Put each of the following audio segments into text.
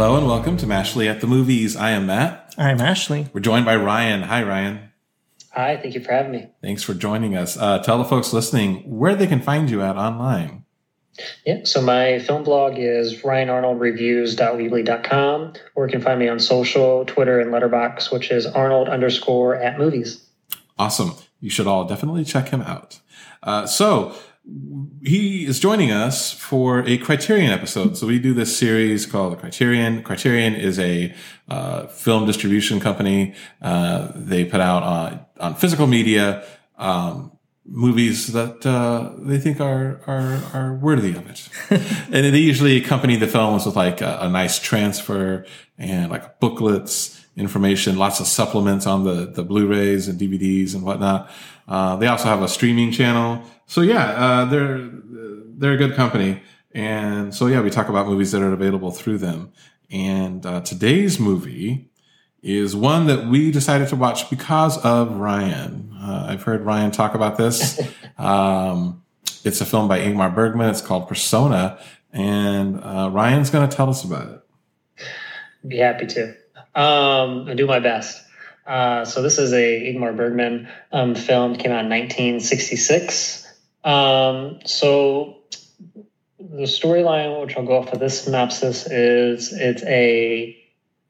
Hello and welcome to Mashley at the Movies. I am Matt. I'm Ashley. We're joined by Ryan. Hi, Ryan. Hi, thank you for having me. Thanks for joining us. Uh, tell the folks listening where they can find you at online. Yeah, so my film blog is ryanarnoldreviews.weebly.com, or you can find me on social, Twitter, and Letterboxd, which is Arnold underscore at movies. Awesome. You should all definitely check him out. Uh, so he is joining us for a Criterion episode. So we do this series called The Criterion. Criterion is a uh, film distribution company. Uh, they put out on, on physical media um, movies that uh, they think are are are worthy of it, and they usually accompany the films with like a, a nice transfer and like booklets, information, lots of supplements on the the Blu-rays and DVDs and whatnot. Uh, they also have a streaming channel. So yeah, uh, they're they're a good company, and so yeah, we talk about movies that are available through them. And uh, today's movie is one that we decided to watch because of Ryan. Uh, I've heard Ryan talk about this. um, it's a film by Ingmar Bergman. It's called Persona, and uh, Ryan's going to tell us about it. Be happy to. Um, I'll do my best. Uh, so this is a Ingmar Bergman um, film. Came out in 1966. Um, so the storyline, which I'll go off of this synopsis, is it's a,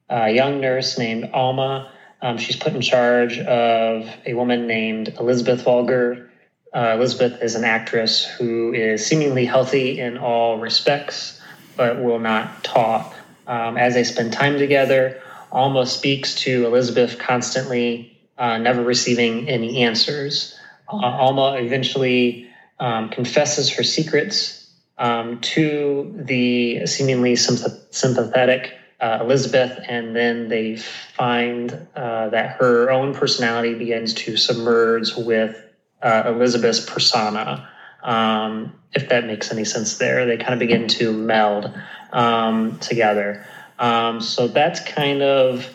a young nurse named Alma. Um, she's put in charge of a woman named Elizabeth Vogler. Uh, Elizabeth is an actress who is seemingly healthy in all respects, but will not talk. Um, as they spend time together, Alma speaks to Elizabeth constantly, uh, never receiving any answers. Uh, Alma eventually um, confesses her secrets um, to the seemingly sympathetic uh, Elizabeth, and then they find uh, that her own personality begins to submerge with uh, Elizabeth's persona. Um, if that makes any sense there, they kind of begin to meld um, together. Um, so that's kind of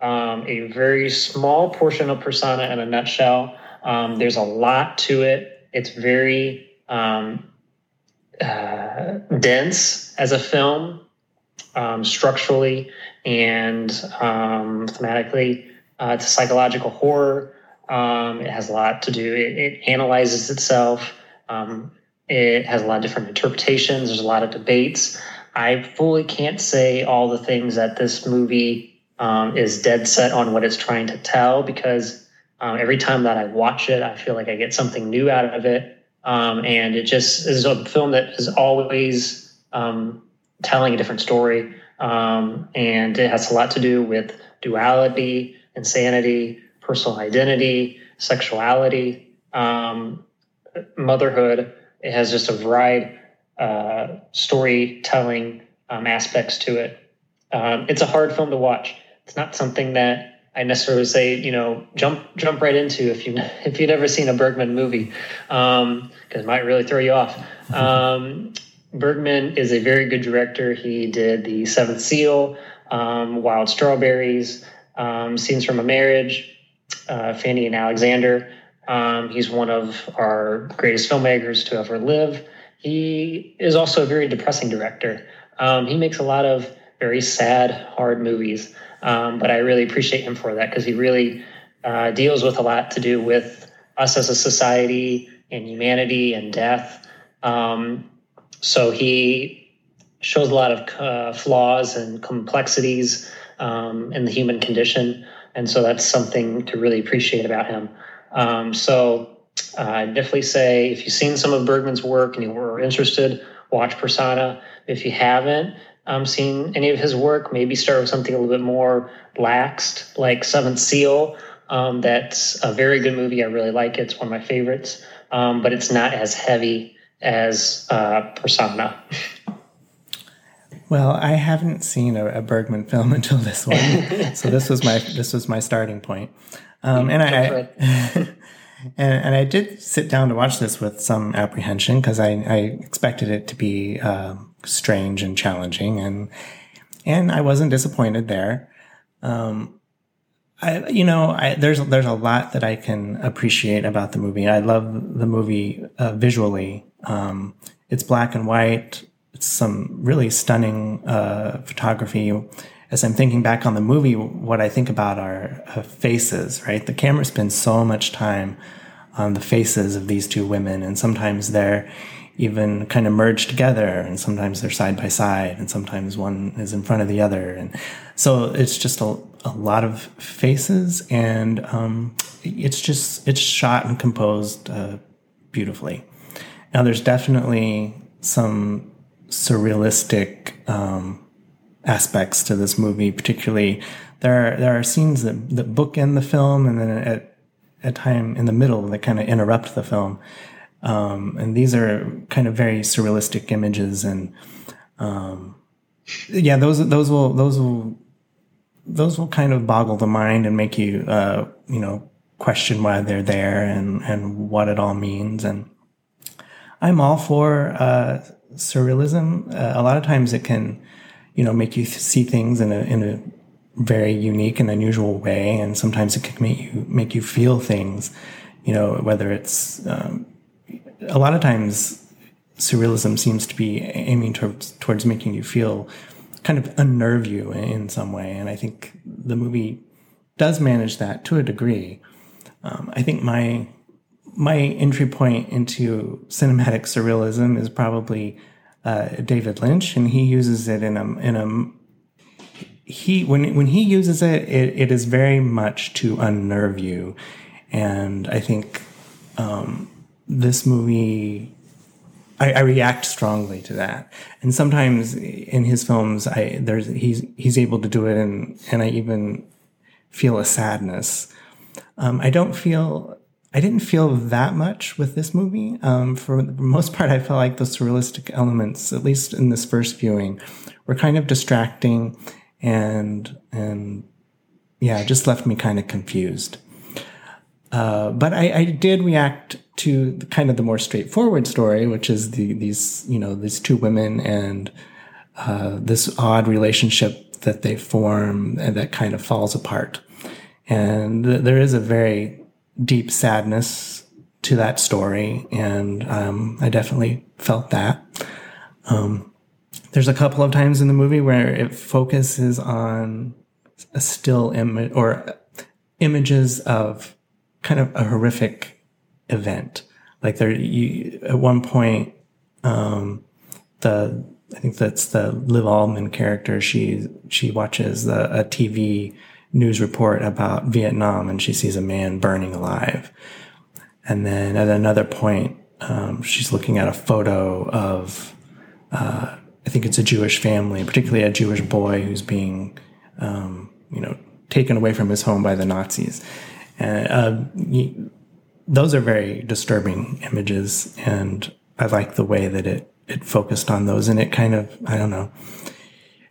um, a very small portion of Persona in a nutshell. There's a lot to it. It's very um, uh, dense as a film, um, structurally and um, thematically. Uh, it's a psychological horror. it has a lot to do. It, it analyzes itself. it has a lot of different interpretations. There's a lot of debates. I fully can't say all the things that this movie um, is dead set on what it's trying to tell because um, every time that I watch it, I feel like I get something new out of it. Um, and it just is a film that is always um, telling a different story. Um, and it has a lot to do with duality, insanity, personal identity, sexuality, um, motherhood. It has just a variety uh, storytelling um, aspects to it. It's a hard film to watch. It's not something that I necessarily say, you know, jump jump right into if you if you've never seen a Bergman movie, because um, it might really throw you off. Um, Bergman is a very good director. He did The Seventh Seal, um, Wild Strawberries, um, Scenes from a Marriage, uh, Fanny and Alexander. he's one of our greatest filmmakers to ever live. He is also a very depressing director. Um, he makes a lot of very sad, hard movies, um, but I really appreciate him for that because he really uh, deals with a lot to do with us as a society and humanity and death. Um, so he shows a lot of uh, flaws and complexities um, in the human condition, and so that's something to really appreciate about him. Um, so uh, I definitely say if you've seen some of Bergman's work and you were interested, watch Persona. If you haven't um, seen any of his work, maybe start with something a little bit more laxed, like Seventh Seal. Um, that's a very good movie. I really like it. It's one of my favorites, um, but it's not as heavy as uh, Persona. Well, I haven't seen a, a, Bergman film until this one, so this was my this was my starting point. Um, and I, and, and, I did sit down to watch this with some apprehension because I, I, expected it to be um, strange and challenging, and and I wasn't disappointed there. Um, I, you know, I, there's there's a lot that I can appreciate about the movie. I love the movie uh, visually. Um, it's black and white. it's some really stunning uh, photography. As I'm thinking back on the movie, what I think about are uh, faces. Right, the camera spends so much time on the faces of these two women, and sometimes they're even kind of merge together, and sometimes they're side by side, and sometimes one is in front of the other, and so it's just a, a lot of faces, and um, it's just it's shot and composed uh, beautifully. Now, there's definitely some surrealistic um, aspects to this movie. Particularly, there are, there are scenes that that bookend the film, and then at a time in the middle that kind of interrupt the film. Um, and these are kind of very surrealistic images, and um, yeah, those those will those will those will kind of boggle the mind and make you uh, you know question why they're there and and what it all means. And I'm all for uh, surrealism. Uh, a lot of times it can, you know, make you see things in a in a very unique and unusual way, and sometimes it can make you make you feel things. You know, whether it's um, a lot of times surrealism seems to be aiming towards towards making you feel kind of unnerve you in some way, and I think the movie does manage that to a degree. Um, I think my my entry point into cinematic surrealism is probably uh, David Lynch, and he uses it in a in a he when when he uses it, it, it is very much to unnerve you, and I think um, this movie. I, I, react strongly to that, and sometimes in his films, I there's he's he's able to do it, and and I even feel a sadness. Um, I don't feel I didn't feel that much with this movie. Um, for the most part, I felt like the surrealistic elements, at least in this first viewing, were kind of distracting and and yeah, just left me kind of confused. Uh, but I, I, did react to the, kind of the more straightforward story, which is the these you know these two women and uh, this odd relationship that they form and that kind of falls apart. And there is a very deep sadness to that story, and um, I definitely felt that. Um, there's a couple of times in the movie where it focuses on a still image or images of kind of a horrific event. Like there, you, at one point, um, the I think that's the Liv Ullmann character. She she watches a TV news report about Vietnam and she sees a man burning alive. And then at another point, um, she's looking at a photo of, uh, I think it's a Jewish family, particularly a Jewish boy who's being, um, you know, taken away from his home by the Nazis. Uh, those are very disturbing images, and I like the way that it it focused on those, and it kind of I don't know,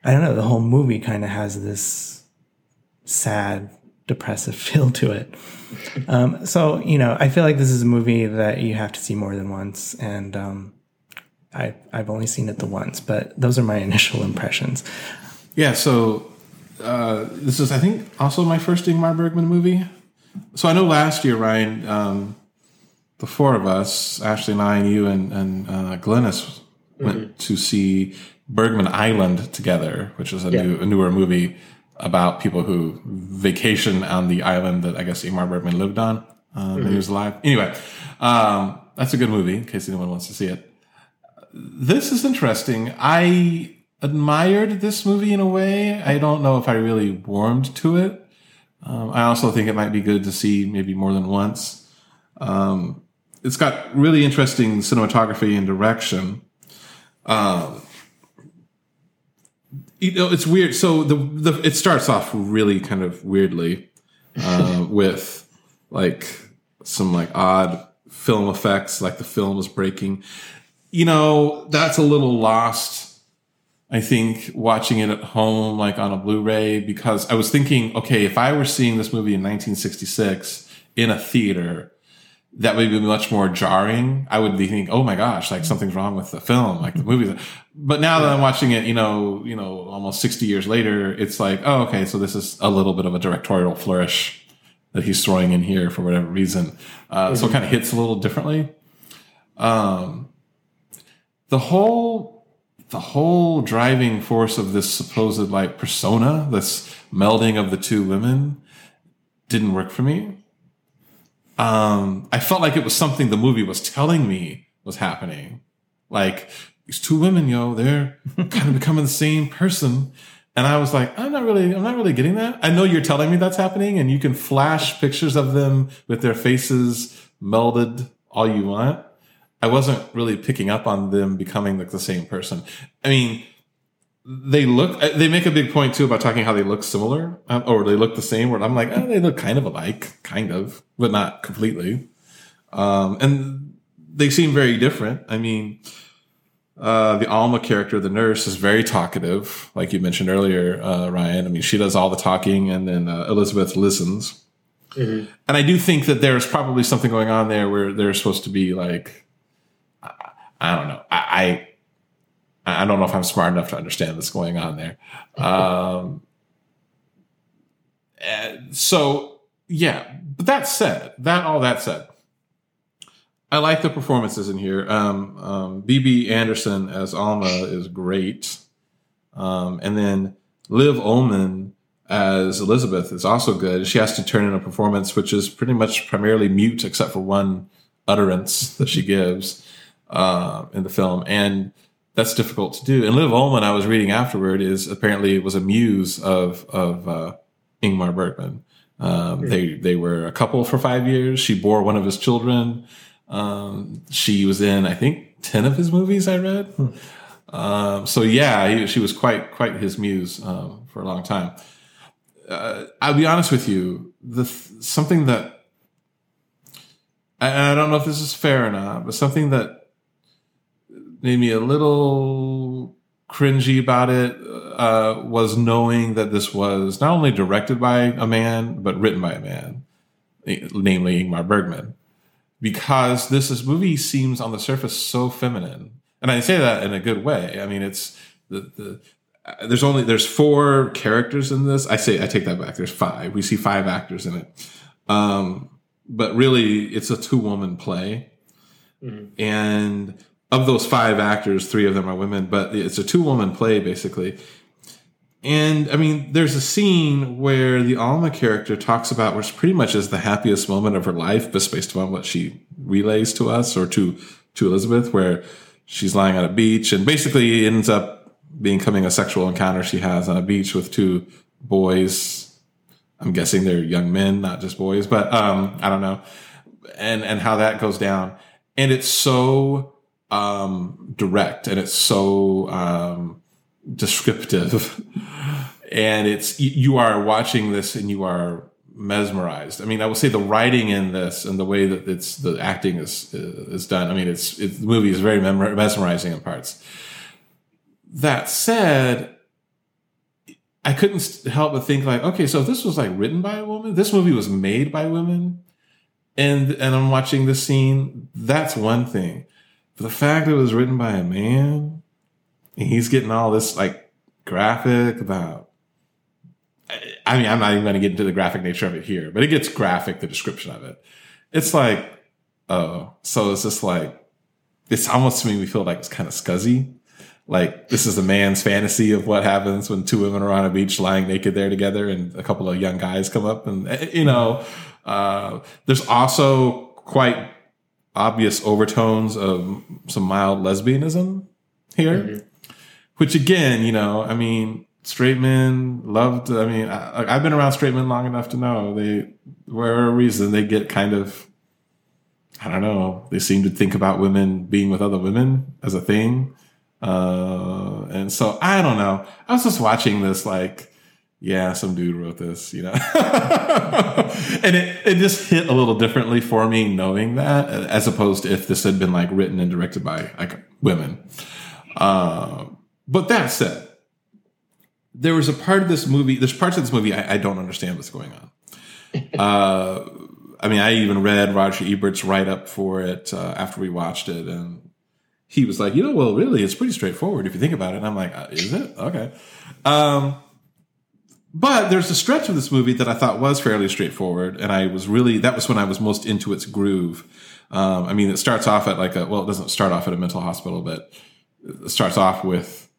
I don't know. The whole movie kind of has this sad, depressive feel to it. Um, so, you know, I feel like this is a movie that you have to see more than once. And um, I, I've only seen it the once, but those are my initial impressions. Yeah. So, uh, this is, I think, also my first Ingmar Bergman movie. So I know last year, Ryan, um, the four of us, Ashley and I, and you and, and uh, Glennis, went mm-hmm. to see Bergman Island together, which is a yeah. new, a newer movie about people who vacation on the island that I guess Ingmar Bergman lived on uh, mm-hmm. he was alive. Anyway, um, that's a good movie in case anyone wants to see it. This is interesting. I admired this movie in a way. I don't know if I really warmed to it. Um, I also think it might be good to see maybe more than once. Um, it's got really interesting cinematography and direction. Um, you know, it's weird. So the the it starts off really kind of weirdly uh, with like some like odd film effects, like the film is breaking. You know, that's a little lost. I think watching it at home, like on a Blu-ray, because I was thinking, okay, if I were seeing this movie in 1966 in a theater, that would be much more jarring. I would be thinking, oh my gosh, like something's wrong with the film, like the movie. But now that I'm watching it, you know, you know, almost 60 years later, it's like, oh, okay, so this is a little bit of a directorial flourish that he's throwing in here for whatever reason. Uh, mm-hmm. So it kind of hits a little differently. Um, the whole the whole driving force of this supposed like persona, this melding of the two women, didn't work for me. Um, I felt like it was something the movie was telling me was happening. Like these two women, yo, they're kind of becoming the same person. And I was like, I'm not really, I'm not really getting that. I know you're telling me that's happening and you can flash pictures of them with their faces melded all you want. I wasn't really picking up on them becoming like the same person. I mean, they look, they make a big point too about talking how they look similar um, or they look the same where I'm like, oh, they look kind of alike, kind of, but not completely. Um, and they seem very different. I mean, uh, the Alma character, the nurse, is very talkative, like you mentioned earlier, uh, Ryan. I mean, she does all the talking, and then uh, Elizabeth listens. Mm-hmm. And I do think that there's probably something going on there where they're supposed to be like, I, don't know, I, I, I don't know if I'm smart enough to understand what's going on there. Um, so yeah, but that said, that all that said, I like the performances in here. Um, um, Bibi Andersson as Alma is great. Um, and then Liv Ullmann as Elizabeth is also good. She has to turn in a performance which is pretty much primarily mute, except for one utterance that she gives uh, in the film, and that's difficult to do. And Liv Ullmann, I was reading afterward, is apparently was a muse of of uh, Ingmar Bergman. Um, they they were a couple for five years. She bore one of his children. Um, she was in, I think, 10 of his movies I read. Hmm. Um, so yeah, he, she was quite, quite his muse, um, for a long time. Uh, I'll be honest with you. The, something that, I, I don't know if this is fair or not, but something that made me a little cringy about it, uh, was knowing that this was not only directed by a man, but written by a man, namely Ingmar Bergman because this, this movie seems on the surface so feminine. And I say that in a good way. I mean, it's the, the, uh, there's only, there's four characters in this. I say, I take that back. There's five. We see five actors in it. Um, but really it's a two woman play. Mm-hmm. And of those five actors, three of them are women, but it's a two woman play basically. And I mean, there's a scene where the Alma character talks about which pretty much is the happiest moment of her life, just based upon what she relays to us or to to Elizabeth, where she's lying on a beach and basically ends up becoming a sexual encounter she has on a beach with two boys. I'm guessing they're young men, not just boys, but um, I don't know. And and how that goes down. And it's so um, direct and it's so um, descriptive and it's you are watching this and you are mesmerized. I mean, I will say the writing in this and the way that it's the acting is is done. I mean, it's, the movie is very mesmerizing in parts. That said, I couldn't help but think like, okay, so this was like written by a woman, this movie was made by women, and and I'm watching this scene. That's one thing, the fact that it was written by a man, and he's getting all this like graphic about I mean, I'm not even going to get into the graphic nature of it here, but it gets graphic, the description of it. It's like, oh, so it's just like, it's almost to me, we feel like it's kind of scuzzy. Like this is a man's fantasy of what happens when two women are on a beach lying naked there together and a couple of young guys come up and, you know, uh, there's also quite obvious overtones of some mild lesbianism here, mm-hmm. which again, you know, I mean, straight men loved. I mean, I, have been around straight men long enough to know they, for a reason, they get kind of, I don't know, they seem to think about women being with other women as a thing. Uh, and so I don't know. I was just watching this like, yeah, some dude wrote this, you know, and it, it just hit a little differently for me knowing that as opposed to if this had been like written and directed by like women. Uh, but that said, there was a part of this movie. There's parts of this movie I, I don't understand what's going on. uh, I mean, I even read Roger Ebert's write up for it uh, after we watched it, and he was like, you know, well, really, it's pretty straightforward if you think about it. And I'm like, uh, is it? Okay. Um, but there's a stretch of this movie that I thought was fairly straightforward, and I was really that was when I was most into its groove. Um, I mean, it starts off at like a well, it doesn't start off at a mental hospital, but it starts off with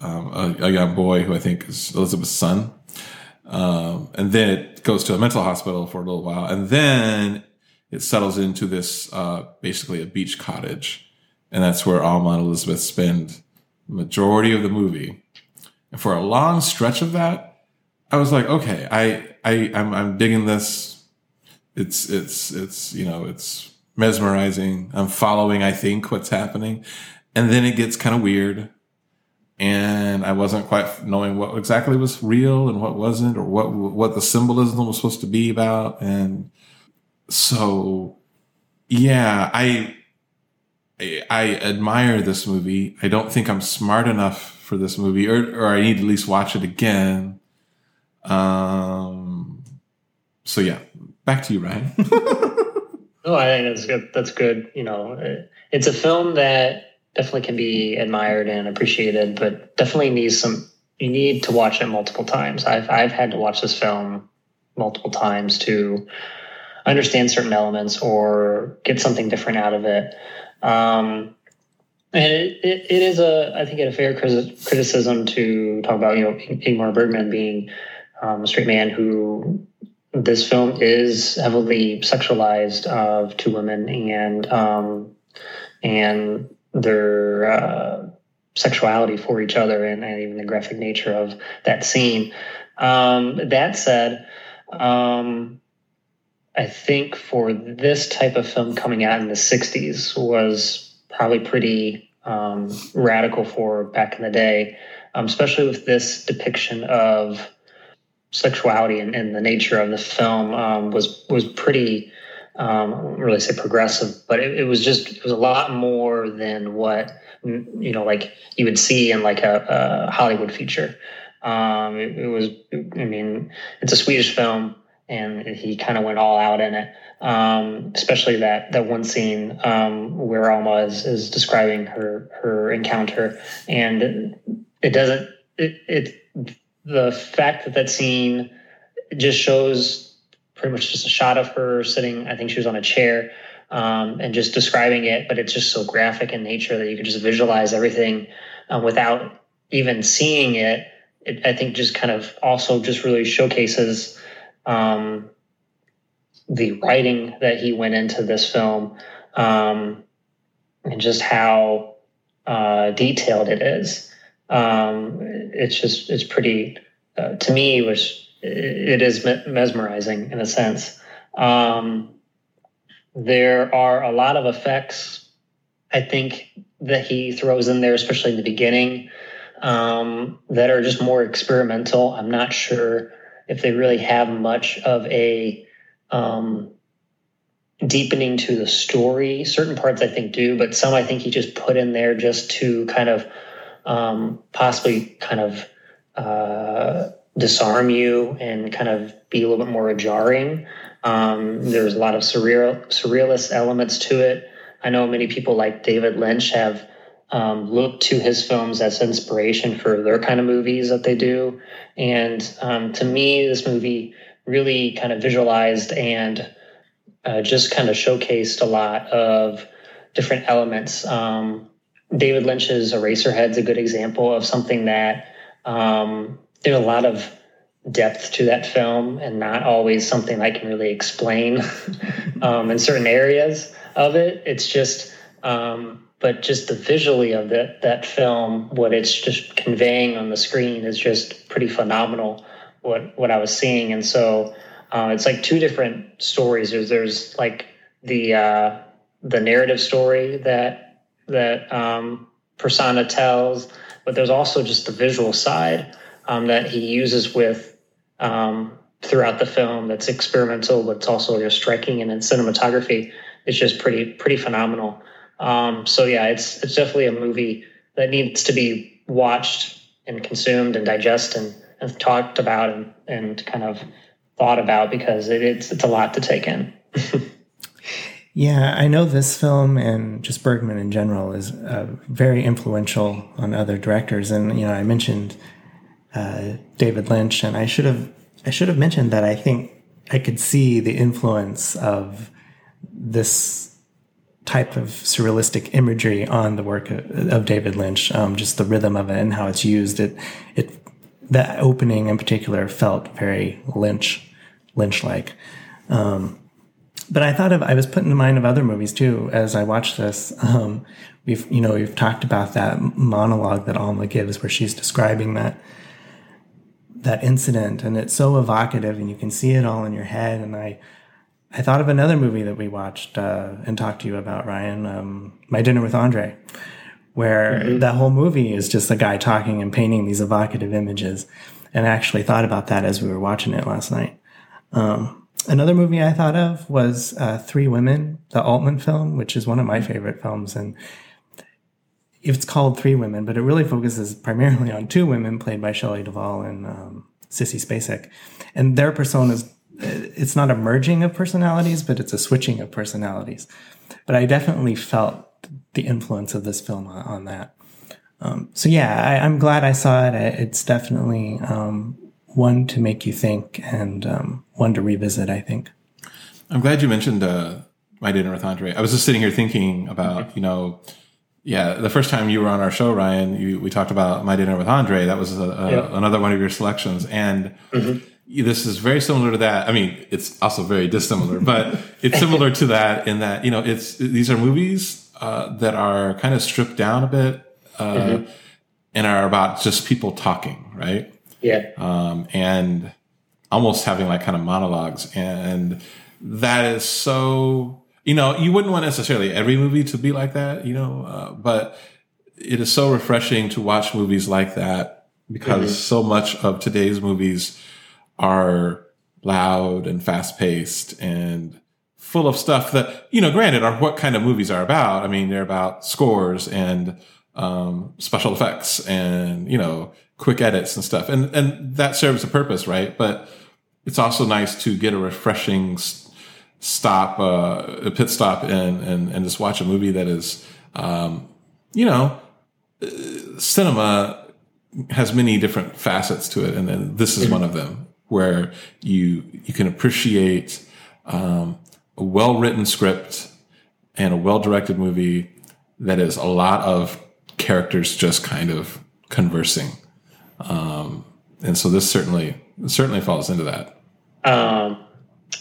um, a, a, young boy who I think is Elizabeth's son, um, and then it goes to a mental hospital for a little while, and then it settles into this uh, basically a beach cottage, and that's where Alma and Elizabeth spend the majority of the movie. And for a long stretch of that, I was like, okay, I I I'm, I'm digging this. It's it's it's you know it's mesmerizing. I'm following. I think what's happening, and then it gets kind of weird and I wasn't quite knowing what exactly was real and what wasn't, or what what the symbolism was supposed to be about. And so, yeah, I I admire this movie. I don't think I'm smart enough for this movie, or or I need to at least watch it again. Um. So yeah, back to you, Ryan. no, I think that's good. That's good. You know, it's a film that definitely can be admired and appreciated, but definitely needs some. You need to watch it multiple times. I've I've had to watch this film multiple times to understand certain elements or get something different out of it. Um, and it, it, it is a, I think, a fair criticism to talk about, you know, Ingmar Bergman being um, a straight man who this film is heavily sexualized of two women and um, and their uh, sexuality for each other and, and, even the graphic nature of that scene. Um, that said, um, I think for this type of film coming out in the 60s was probably pretty um, radical for back in the day, um, especially with this depiction of sexuality and, and the nature of the film um, was was pretty um, really say progressive, but it, it, was just it was a lot more than what you know, like you would see in like a, a Hollywood feature. Um, it, it, was, I mean, it's a Swedish film, and he kind of went all out in it. Um, especially that that one scene um, where Alma is, is describing her her encounter, and it doesn't it, it the fact that that scene just shows pretty much just a shot of her sitting. I think she was on a chair um, and just describing it, but it's just so graphic in nature that you can just visualize everything um, without even seeing it. it. I think just kind of also just really showcases um, the writing that he went into this film um, and just how uh, detailed it is. Um, it's just it's pretty uh, to me was it is mesmerizing in a sense. Um, there are a lot of effects, I think, that he throws in there, especially in the beginning, um, that are just more experimental. I'm not sure if they really have much of a um, deepening to the story. Certain parts I think do, but some I think he just put in there just to kind of um, possibly kind of. Uh, disarm you and kind of be a little bit more jarring. Um, there's a lot of surreal surrealist elements to it. I know many people like David Lynch have um, looked to his films as inspiration for their kind of movies that they do. And um, to me, this movie really kind of visualized and uh, just kind of showcased a lot of different elements. Um, David Lynch's Eraserhead's a good example of something that um, there's a lot of depth to that film and not always something I can really explain um, in certain areas of it. It's just, um, but just the visually of that that film, what it's just conveying on the screen is just pretty phenomenal. What what I was seeing, and so uh, it's like two different stories. There's there's like the uh, the narrative story that that um, Persona tells, but there's also just the visual side um, that he uses with um, throughout the film. That's experimental, but it's also just striking, and in cinematography, it's just pretty pretty phenomenal. Um, so yeah, it's it's definitely a movie that needs to be watched and consumed and digested and, and talked about and, and kind of thought about because it, it's it's a lot to take in. yeah, I know this film and just Bergman in general is uh, very influential on other directors, and you know I mentioned uh, David Lynch, and I should have I should have mentioned that I think I could see the influence of this type of surrealistic imagery on the work of, of David Lynch. Um, just the rhythm of it and how it's used. It it that opening in particular felt very Lynch Lynch like. Um, but I thought of I was put in the mind of other movies too as I watched this. Um, we've you know we've talked about that monologue that Alma gives where she's describing that that incident and it's so evocative and you can see it all in your head and I I thought of another movie that we watched uh, and talked to you about Ryan um, My Dinner with Andre where mm-hmm. that whole movie is just a guy talking and painting these evocative images and I actually thought about that as we were watching it last night. Um, another movie I thought of was uh, Three Women, the Altman film, which is one of my favorite films. And it's called Three Women, but it really focuses primarily on two women played by Shelley Duvall and um, Sissy Spacek. And their personas, it's not a merging of personalities, but it's a switching of personalities. But I definitely felt the influence of this film on, on that. Um, so yeah, I, am glad I saw it. It's definitely um, one to make you think and um, one to revisit, I think. I'm glad you mentioned uh, My Dinner with Andre. I was just sitting here thinking about, you know, yeah, the first time you were on our show, Ryan, you, we talked about My Dinner with Andre. That was a, a, yeah. another one of your selections. And mm-hmm. this is very similar to that. I mean, it's also very dissimilar, but it's similar to that in that, you know, it's, these are movies uh, that are kind of stripped down a bit uh, mm-hmm. and are about just people talking, right? Yeah. Um, and almost having like kind of monologues. And that is so, you know, you wouldn't want necessarily every movie to be like that, you know, uh, but it is so refreshing to watch movies like that because mm-hmm. so much of today's movies are loud and fast paced and full of stuff that, you know, granted are what kind of movies are about. I mean, they're about scores and, um, special effects and, you know, quick edits and stuff. And, and that serves a purpose, right? But it's also nice to get a refreshing stop, uh, a pit stop and, and, and just watch a movie that is, um, you know, uh, cinema has many different facets to it. And then this is one of them where you, you can appreciate, um, a well written script and a well directed movie that is a lot of characters just kind of conversing um, and so this certainly certainly falls into that. Um,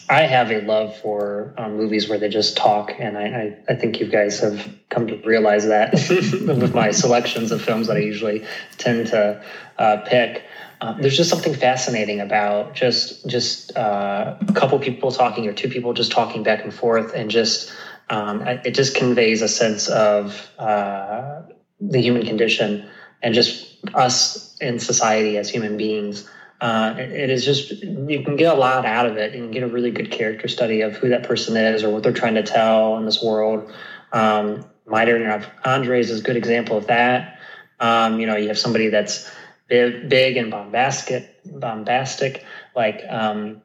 I have a love for um, movies where they just talk, and I, I, I, think you guys have come to realize that with my selections of films that I usually tend to uh, pick. Uh, there's just something fascinating about just just uh, a couple people talking or two people just talking back and forth, and just um, it just conveys a sense of uh, the human condition and just us in society as human beings. Uh, it, is just you can get a lot out of it. Can get a really good character study of who that person is or what they're trying to tell in this world. Um, Miter Andres is a good example of that. Um, you know, you have somebody that's big, big and bombastic, bombastic like um,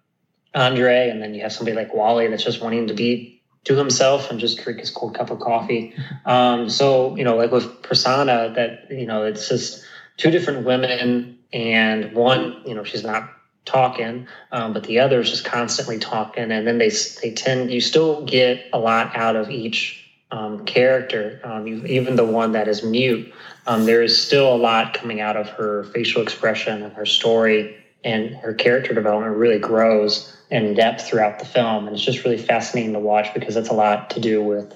Andre, and then you have somebody like Wally that's just wanting to be to himself and just drink his cold cup of coffee. Um, so, you know, like with Persona, that, you know, it's just two different women and one, you know, she's not talking, um, but the other is just constantly talking. And then they, they tend, you still get a lot out of each um, character, um, even the one that is mute. Um, there is still a lot coming out of her facial expression and her story and her character development really grows in depth throughout the film. And it's just really fascinating to watch because that's a lot to do with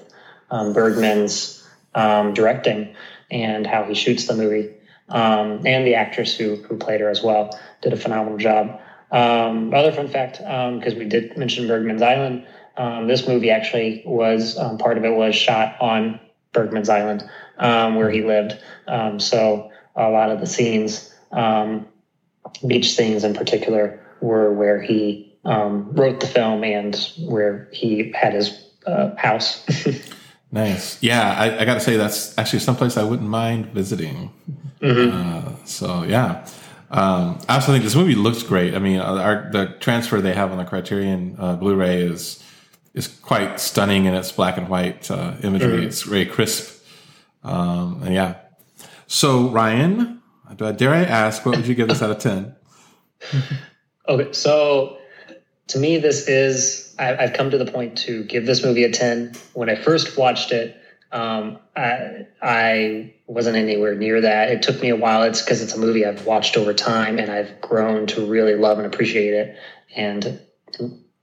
um, Bergman's um, directing and how he shoots the movie. Um, and the actress who, who played her as well did a phenomenal job. Um, other fun fact, because um, we did mention Bergman's Island, um, this movie actually was part of it was shot on Bergman's Island where he lived. so a lot of the scenes, beach scenes in particular, were where he um, wrote the film and where he had his uh, house. nice. Yeah, I, I got to say that's actually someplace I wouldn't mind visiting. Mm-hmm. Uh, so yeah. Um, I also think this movie looks great. I mean, uh, our, the transfer they have on the Criterion uh, Blu-ray is is quite stunning in its black and white uh, imagery. Mm-hmm. It's very crisp, um, and yeah. So Ryan, dare I ask, what would you give this out of ten? okay, so to me, this is, I, have come to the point to give this movie a 10. When I first watched it, um, I, I wasn't anywhere near that. It took me a while. It's because it's a movie I've watched over time and I've grown to really love and appreciate it and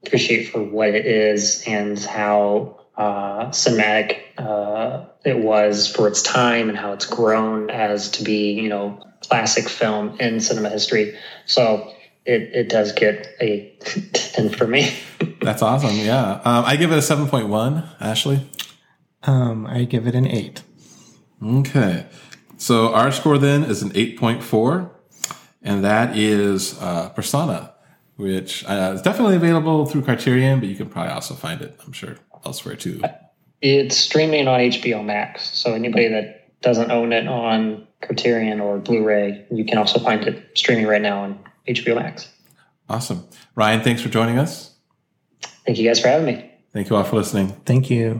appreciate for what it is and how uh, cinematic uh, it was for its time and how it's grown as to be, you know, classic film in cinema history. So it, it does get a 10 for me. That's awesome. Yeah. Um, I give it a 7.1. Ashley? Um, I give it an 8. Okay. So our score then is an 8.4, and that is uh, Persona, which uh, is definitely available through Criterion, but you can probably also find it, I'm sure, elsewhere too. It's streaming on HBO Max. So anybody that doesn't own it on Criterion or Blu ray, you can also find it streaming right now on HBO Max. Awesome. Ryan, thanks for joining us. Thank you guys for having me. Thank you all for listening. Thank you.